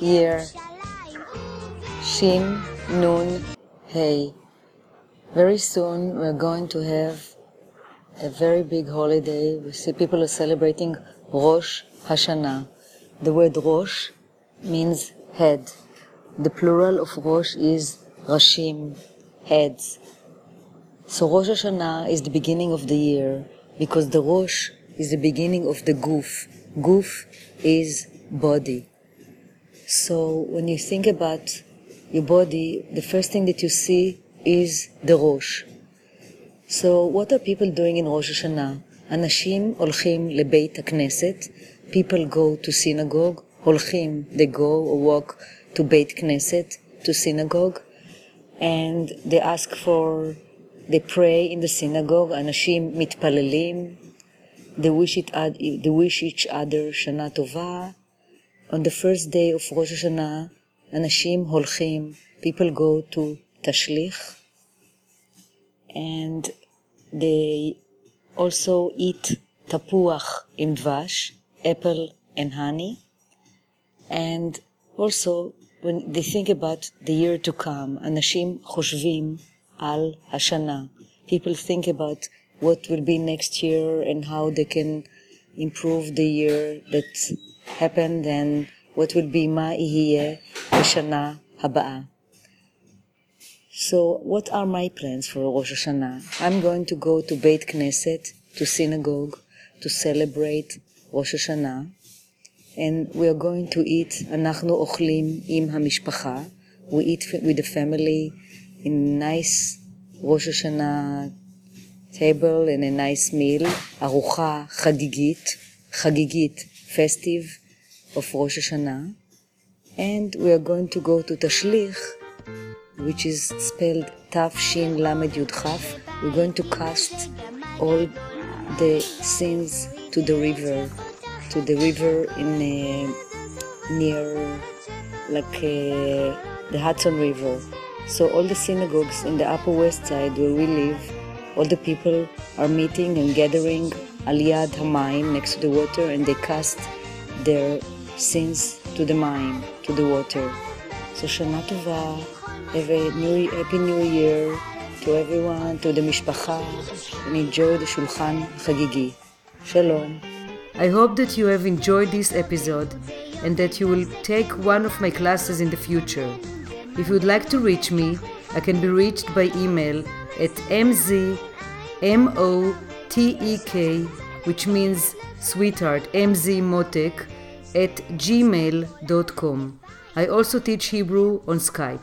year, Shin, Nun, Hey. Very soon we're going to have a very big holiday. We see people are celebrating Rosh Hashanah. The word Rosh means head. The plural of Rosh is Rashim, heads. So Rosh Hashanah is the beginning of the year because the Rosh is the beginning of the Guf. Guf is body. So when you think about your body, the first thing that you see is the Rosh. So what are people doing in Rosh Hashanah? אנשים הולכים לבית הכנסת, people go to synagogue, הולכים, they go or walk to בית כנסת, to synagogue, and they ask for, they pray in the synagogue, אנשים מתפללים, they wish, it, they wish each other שנה טובה. On the first day of Rosh Hashanah, אנשים הולכים, people go to תשליך, and they also eat tapuach עם דבש, apple and honey, and also when they think about the year to come, אנשים חושבים על השנה. People think about what will be next year and how they can improve the year that happened and what will be מה יהיה בשנה הבאה. So, what are my plans for Rosh Hashanah? I'm going to go to Beit Knesset, to synagogue, to celebrate Rosh Hashanah, and we are going to eat, אנחנו אוכלים עם המשפחה, we eat with the family in nice Rosh Hashanah table and a nice meal, ארוחה חגיגית, חגיגית, festive of Rosh Hashanah, and we are going to go to Tashlich, which is spelled Tav Shin Lamed Yud Chaf. We're going to cast all the sins to the river, to the river in uh, near like uh, the Hudson River. So all the synagogues in the Upper West Side where we live, all the people are meeting and gathering Aliyad Hamayim next to the water, and they cast their sins to the mine, to the water. So Shana Tova, have a new, happy new year to everyone, to the mishpacha, and enjoy the shulchan chagigi. Shalom. I hope that you have enjoyed this episode and that you will take one of my classes in the future. If you would like to reach me, I can be reached by email at mzmotek, which means sweetheart, mzmotek, at gmail.com. I also teach Hebrew on Skype.